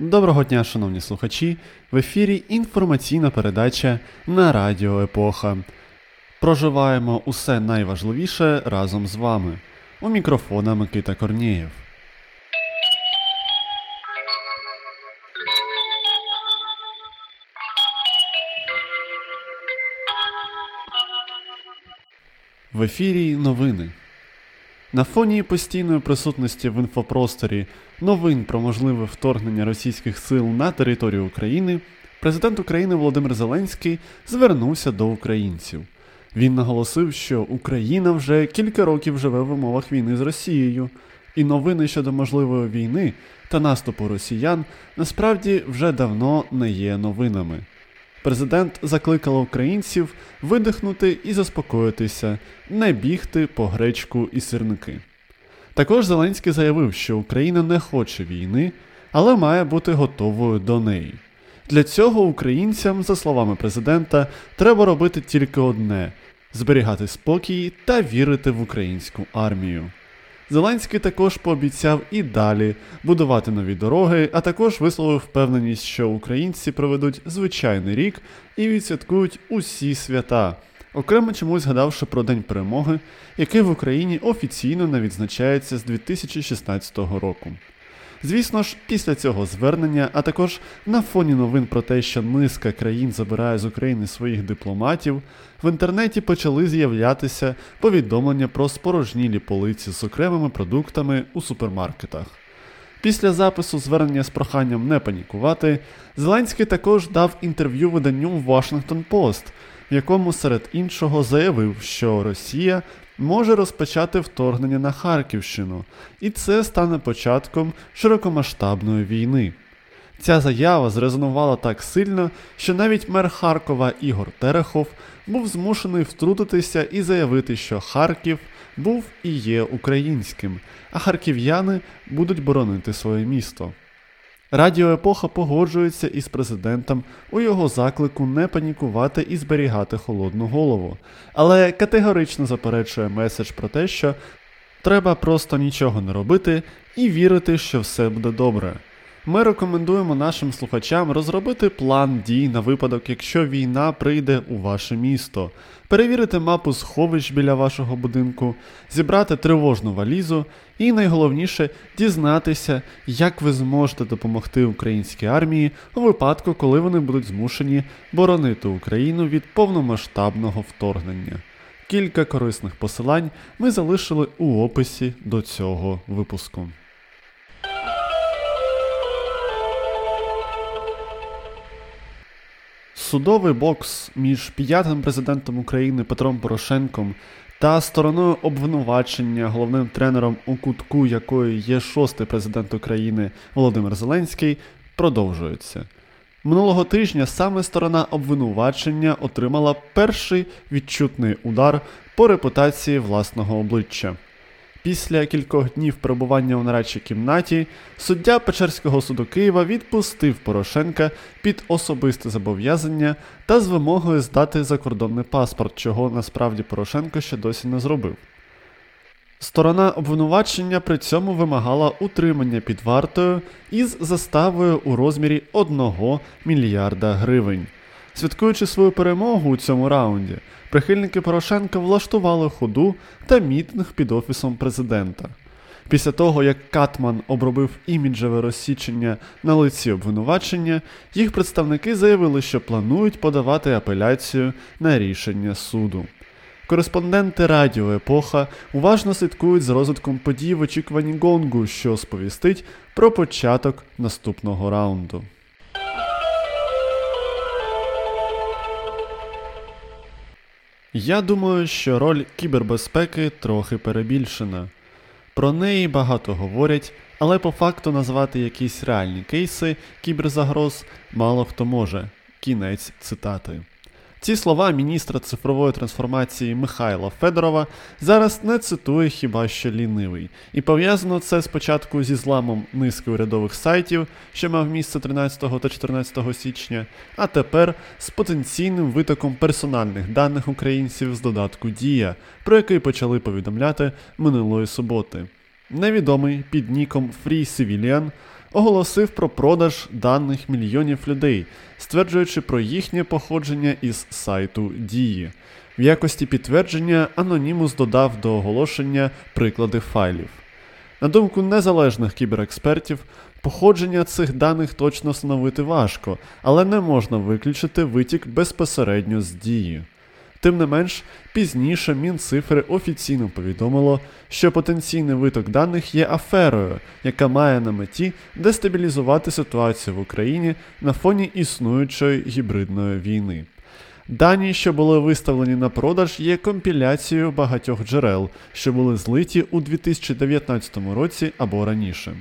Доброго дня, шановні слухачі! В ефірі інформаційна передача на Радіо Епоха. Проживаємо усе найважливіше разом з вами. У мікрофона Микита Корнієв. В ефірі новини. На фоні постійної присутності в інфопросторі новин про можливе вторгнення російських сил на територію України, президент України Володимир Зеленський звернувся до українців. Він наголосив, що Україна вже кілька років живе в умовах війни з Росією, і новини щодо можливої війни та наступу росіян насправді вже давно не є новинами. Президент закликав українців видихнути і заспокоїтися, не бігти по гречку і сирники. Також Зеленський заявив, що Україна не хоче війни, але має бути готовою до неї. Для цього українцям, за словами президента, треба робити тільки одне зберігати спокій та вірити в українську армію. Зеленський також пообіцяв і далі будувати нові дороги, а також висловив впевненість, що українці проведуть звичайний рік і відсвяткують усі свята, окремо чомусь згадавши про День перемоги, який в Україні офіційно не відзначається з 2016 року. Звісно ж, після цього звернення, а також на фоні новин про те, що низка країн забирає з України своїх дипломатів, в інтернеті почали з'являтися повідомлення про спорожнілі полиці з окремими продуктами у супермаркетах. Після запису звернення з проханням не панікувати, Зеленський також дав інтерв'ю виданню Washington Post, в якому серед іншого заявив, що Росія може розпочати вторгнення на Харківщину, і це стане початком широкомасштабної війни. Ця заява зрезонувала так сильно, що навіть мер Харкова Ігор Терехов був змушений втрутитися і заявити, що Харків був і є українським, а харків'яни будуть боронити своє місто. Радіо Епоха погоджується із президентом у його заклику не панікувати і зберігати холодну голову, але категорично заперечує меседж про те, що треба просто нічого не робити і вірити, що все буде добре. Ми рекомендуємо нашим слухачам розробити план дій на випадок, якщо війна прийде у ваше місто, перевірити мапу сховищ біля вашого будинку, зібрати тривожну валізу і найголовніше дізнатися, як ви зможете допомогти українській армії у випадку, коли вони будуть змушені боронити Україну від повномасштабного вторгнення. Кілька корисних посилань ми залишили у описі до цього випуску. Судовий бокс між п'ятим президентом України Петром Порошенком та стороною обвинувачення головним тренером у кутку, якої є шостий президент України Володимир Зеленський, продовжується. Минулого тижня саме сторона обвинувачення отримала перший відчутний удар по репутації власного обличчя. Після кількох днів перебування у нарадчій кімнаті суддя Печерського суду Києва відпустив Порошенка під особисте зобов'язання та з вимогою здати закордонний паспорт, чого насправді Порошенко ще досі не зробив. Сторона обвинувачення при цьому вимагала утримання під вартою із заставою у розмірі 1 мільярда гривень. Святкуючи свою перемогу у цьому раунді, прихильники Порошенка влаштували ходу та мітинг під офісом президента. Після того, як Катман обробив іміджеве розсічення на лиці обвинувачення, їх представники заявили, що планують подавати апеляцію на рішення суду. Кореспонденти Радіо Епоха уважно слідкують за розвитком подій в очікуванні Гонгу, що сповістить про початок наступного раунду. Я думаю, що роль кібербезпеки трохи перебільшена. Про неї багато говорять, але по факту назвати якісь реальні кейси кіберзагроз мало хто може. Кінець цитати. Ці слова міністра цифрової трансформації Михайла Федорова зараз не цитує хіба що лінивий, і пов'язано це спочатку зі зламом низки урядових сайтів, що мав місце 13 та 14 січня, а тепер з потенційним витоком персональних даних українців з додатку Дія, про який почали повідомляти минулої суботи. Невідомий під ніком Free Civilian оголосив про продаж даних мільйонів людей, стверджуючи про їхнє походження із сайту Дії. В якості підтвердження Анонімус додав до оголошення приклади файлів. На думку незалежних кіберекспертів, походження цих даних точно встановити важко, але не можна виключити витік безпосередньо з дії. Тим не менш, пізніше Мінцифри офіційно повідомило, що потенційний виток даних є аферою, яка має на меті дестабілізувати ситуацію в Україні на фоні існуючої гібридної війни. Дані, що були виставлені на продаж, є компіляцією багатьох джерел, що були злиті у 2019 році або раніше.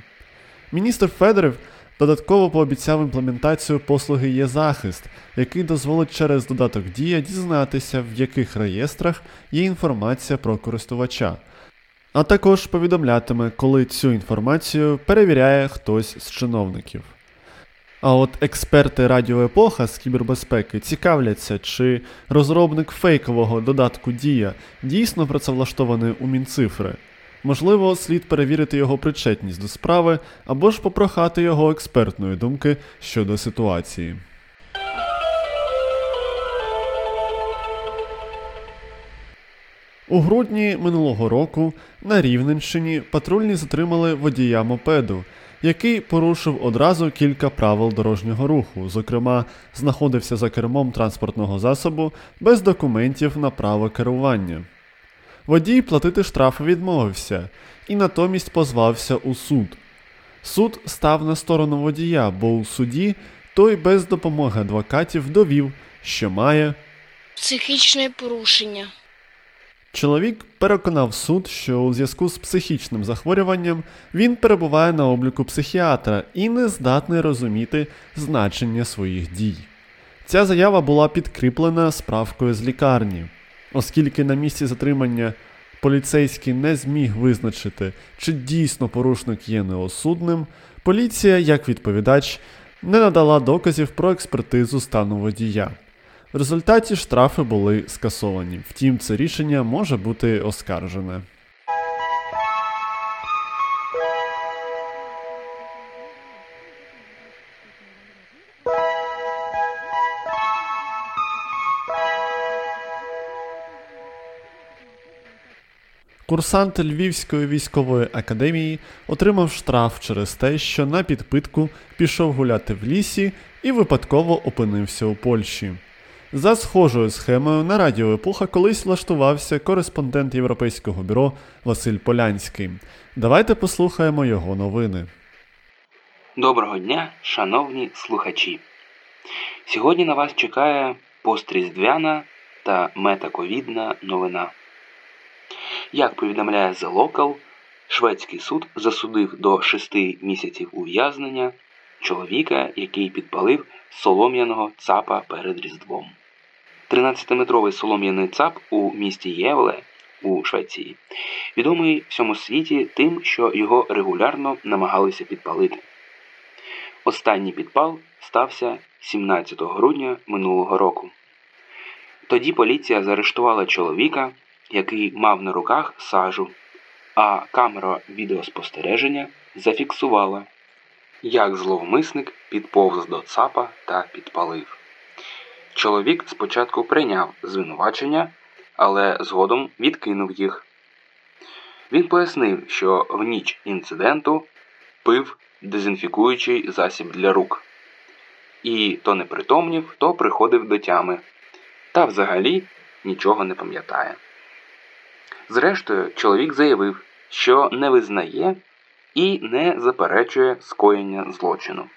Міністр Федоров Додатково пообіцяв імплементацію послуги є захист, який дозволить через додаток Дія дізнатися, в яких реєстрах є інформація про користувача, а також повідомлятиме, коли цю інформацію перевіряє хтось з чиновників. А от експерти Радіо Епоха з кібербезпеки цікавляться, чи розробник фейкового додатку Дія дійсно працевлаштований у Мінцифри. Можливо, слід перевірити його причетність до справи або ж попрохати його експертної думки щодо ситуації. У грудні минулого року на Рівненщині патрульні затримали водія мопеду, який порушив одразу кілька правил дорожнього руху, зокрема, знаходився за кермом транспортного засобу без документів на право керування. Водій платити штраф відмовився і натомість позвався у суд. Суд став на сторону водія, бо у суді той без допомоги адвокатів довів, що має психічне порушення. Чоловік переконав суд, що у зв'язку з психічним захворюванням він перебуває на обліку психіатра і не здатний розуміти значення своїх дій. Ця заява була підкріплена справкою з лікарні. Оскільки на місці затримання поліцейський не зміг визначити, чи дійсно порушник є неосудним, поліція, як відповідач, не надала доказів про експертизу стану водія. В результаті штрафи були скасовані, втім, це рішення може бути оскаржене. Курсант Львівської військової академії отримав штраф через те, що на підпитку пішов гуляти в лісі і випадково опинився у Польщі. За схожою схемою на радіо Епуха колись влаштувався кореспондент Європейського бюро Василь Полянський. Давайте послухаємо його новини. Доброго дня, шановні слухачі. Сьогодні на вас чекає постріздвяна та метаковідна новина. Як повідомляє The Local, шведський суд засудив до шести місяців ув'язнення чоловіка, який підпалив солом'яного цапа перед Різдвом. 13-метровий солом'яний цап у місті Євле у Швеції відомий всьому світі тим, що його регулярно намагалися підпалити. Останній підпал стався 17 грудня минулого року. Тоді поліція заарештувала чоловіка який мав на руках сажу, а камера відеоспостереження зафіксувала, як зловмисник підповз до цапа та підпалив. Чоловік спочатку прийняв звинувачення, але згодом відкинув їх. Він пояснив, що в ніч інциденту пив дезінфікуючий засіб для рук. І то не притомнів, то приходив до тями. Та взагалі нічого не пам'ятає. Зрештою, чоловік заявив, що не визнає і не заперечує скоєння злочину.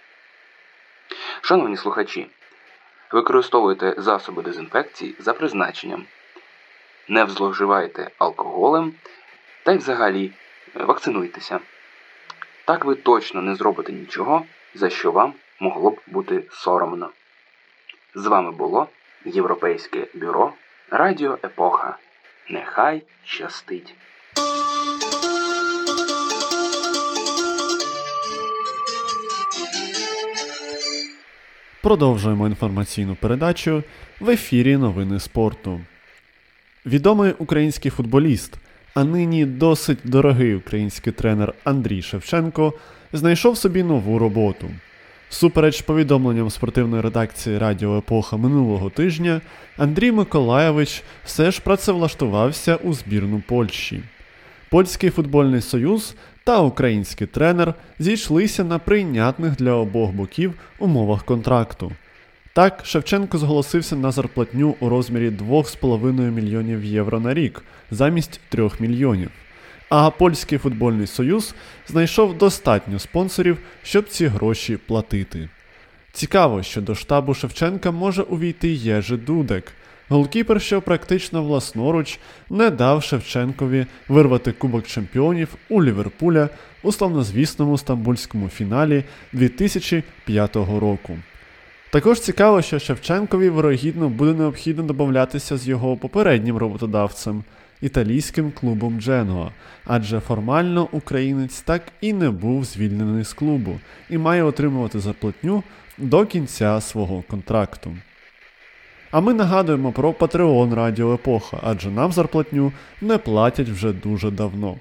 Шановні слухачі, використовуйте засоби дезінфекції за призначенням, не зловживайте алкоголем та й взагалі е, вакцинуйтеся. Так ви точно не зробите нічого, за що вам могло б бути соромно. З вами було Європейське бюро Радіо Епоха. Нехай щастить! Продовжуємо інформаційну передачу в ефірі Новини спорту. Відомий український футболіст, а нині досить дорогий український тренер Андрій Шевченко знайшов собі нову роботу. Супереч повідомленням спортивної редакції Радіо Епоха минулого тижня, Андрій Миколаєвич все ж працевлаштувався у збірну Польщі. Польський футбольний союз та український тренер зійшлися на прийнятних для обох боків умовах контракту. Так, Шевченко зголосився на зарплатню у розмірі 2,5 мільйонів євро на рік замість 3 мільйонів. А польський футбольний союз знайшов достатньо спонсорів, щоб ці гроші платити. Цікаво, що до штабу Шевченка може увійти Єжи Дудек, голкіпер, що практично власноруч не дав Шевченкові вирвати Кубок чемпіонів у Ліверпуля у славнозвісному стамбульському фіналі 2005 року. Також цікаво, що Шевченкові вирогідно буде необхідно домовлятися з його попереднім роботодавцем італійським клубом Дженоа, адже формально українець так і не був звільнений з клубу і має отримувати зарплатню до кінця свого контракту. А ми нагадуємо про Patreon Радіо Епоха, адже нам зарплатню не платять вже дуже давно.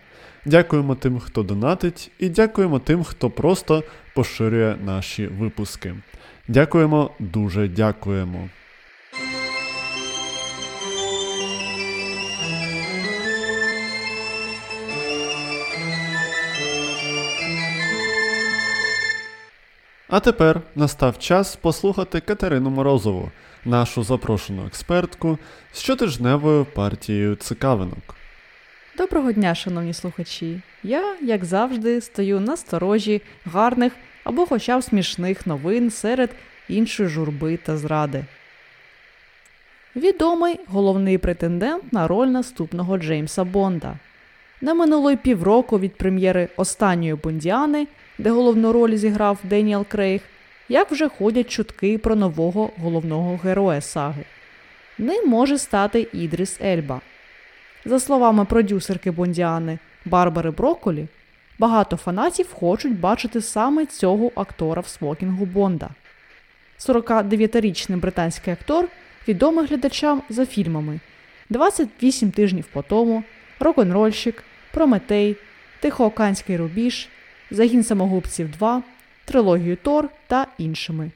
Дякуємо тим, хто донатить, і дякуємо тим, хто просто поширює наші випуски. Дякуємо, дуже дякуємо. А тепер настав час послухати Катерину Морозову, нашу запрошену експертку з щотижневою партією цікавинок. Доброго дня, шановні слухачі! Я, як завжди, стою на сторожі гарних або хоча б смішних новин серед іншої журби та зради. Відомий головний претендент на роль наступного Джеймса Бонда. Не минуло й півроку від прем'єри останньої Бондіани, де головну роль зіграв Деніел Крейг, як вже ходять чутки про нового головного героя саги. Ним може стати Ідріс Ельба. За словами продюсерки Бондіани Барбари Броколі, багато фанатів хочуть бачити саме цього актора в смокінгу Бонда. 49-річний британський актор відомий глядачам за фільмами 28 тижнів по тому, Рок-н-рольщик, Прометей, Тихоокеанський рубіж, Загін самогубців 2, трилогію Тор та іншими.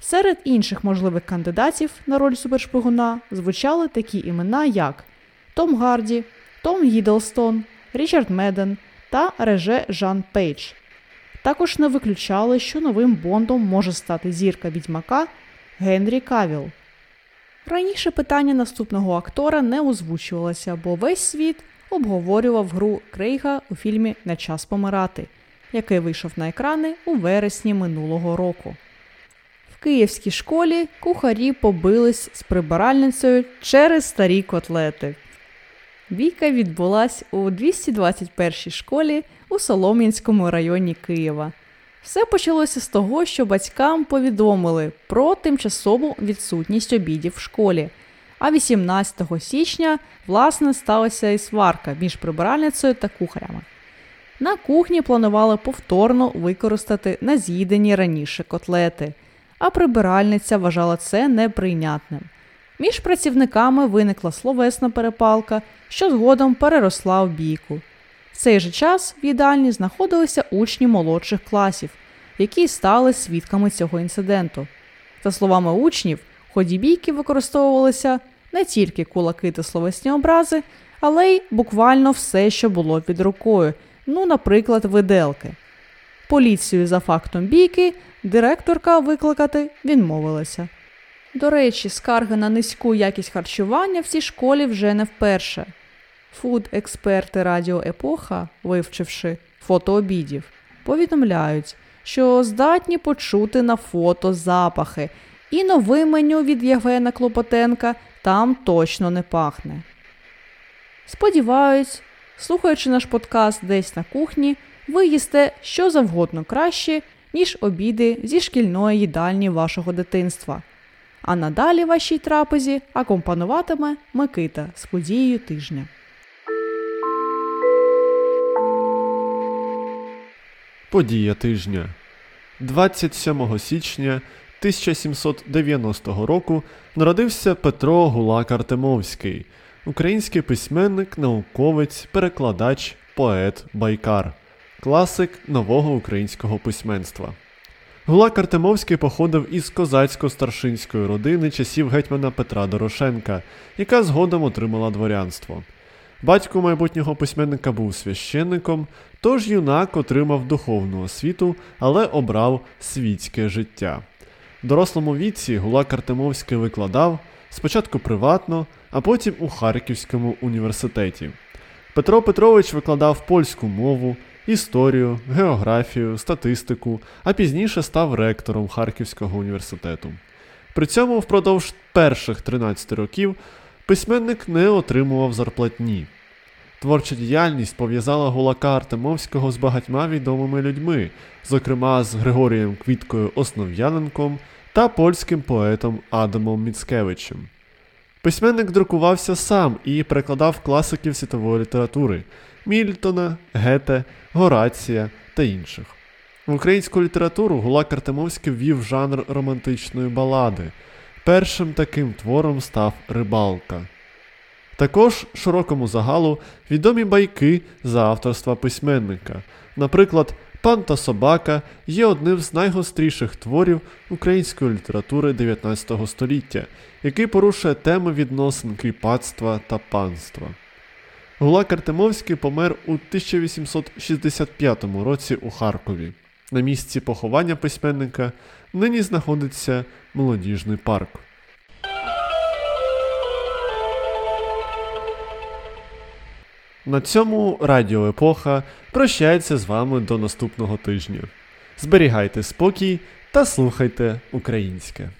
Серед інших можливих кандидатів на роль супершпигуна звучали такі імена, як Том Гарді, Том Гідлстон, Річард Медден та Реге-Жан Пейдж. Також не виключали, що новим Бондом може стати зірка відьмака Генрі Кавілл. Раніше питання наступного актора не озвучувалося, бо весь світ обговорював гру Крейга у фільмі Не час помирати, який вийшов на екрани у вересні минулого року. В київській школі кухарі побились з прибиральницею через старі котлети. Бійка відбулась у 221 школі у Солом'янському районі Києва. Все почалося з того, що батькам повідомили про тимчасову відсутність обідів в школі. А 18 січня, власне, сталася і сварка між прибиральницею та кухарями. На кухні планували повторно використати наз'їдені раніше котлети, а прибиральниця вважала це неприйнятним. Між працівниками виникла словесна перепалка, що згодом переросла в бійку. В цей же час в їдальні знаходилися учні молодших класів, які стали свідками цього інциденту. За словами учнів, в ході бійки використовувалися не тільки кулаки та словесні образи, але й буквально все, що було під рукою, ну, наприклад, виделки. Поліцію за фактом бійки директорка викликати відмовилася. До речі, скарги на низьку якість харчування в цій школі вже не вперше. Фуд-експерти Радіо Епоха, вивчивши фото обідів, повідомляють, що здатні почути на фото запахи, і нове меню від Євгена Клопотенка там точно не пахне. Сподіваюсь, слухаючи наш подкаст десь на кухні, ви їсте що завгодно краще, ніж обіди зі шкільної їдальні вашого дитинства. А надалі вашій трапезі акомпануватиме Микита з подією тижня. Подія тижня. 27 січня 1790 року народився Петро Гулак Артемовський, український письменник, науковець, перекладач, поет, байкар, класик нового українського письменства. Гулак Артемовський походив із козацько-старшинської родини часів гетьмана Петра Дорошенка, яка згодом отримала дворянство. Батько майбутнього письменника був священником, тож юнак отримав духовну освіту, але обрав світське життя. В дорослому віці Гулак Артемовський викладав спочатку приватно, а потім у Харківському університеті. Петро Петрович викладав польську мову, історію, географію, статистику, а пізніше став ректором Харківського університету. При цьому впродовж перших 13 років письменник не отримував зарплатні. Творча діяльність пов'язала Гулака Артемовського з багатьма відомими людьми, зокрема з Григорієм Квіткою Основ'яненком та польським поетом Адамом Міцкевичем. Письменник друкувався сам і перекладав класиків світової літератури Мільтона, Гете, Горація та інших. В українську літературу Гулак Артемовський ввів жанр романтичної балади. Першим таким твором став Рибалка. Також широкому загалу відомі байки за авторства письменника. Наприклад, Пан та собака є одним з найгостріших творів української літератури 19 століття, який порушує теми відносин кріпацтва та панства. Гулак Артемовський помер у 1865 році у Харкові. На місці поховання письменника нині знаходиться молодіжний парк. На цьому Радіо Епоха прощається з вами до наступного тижня. Зберігайте спокій та слухайте українське.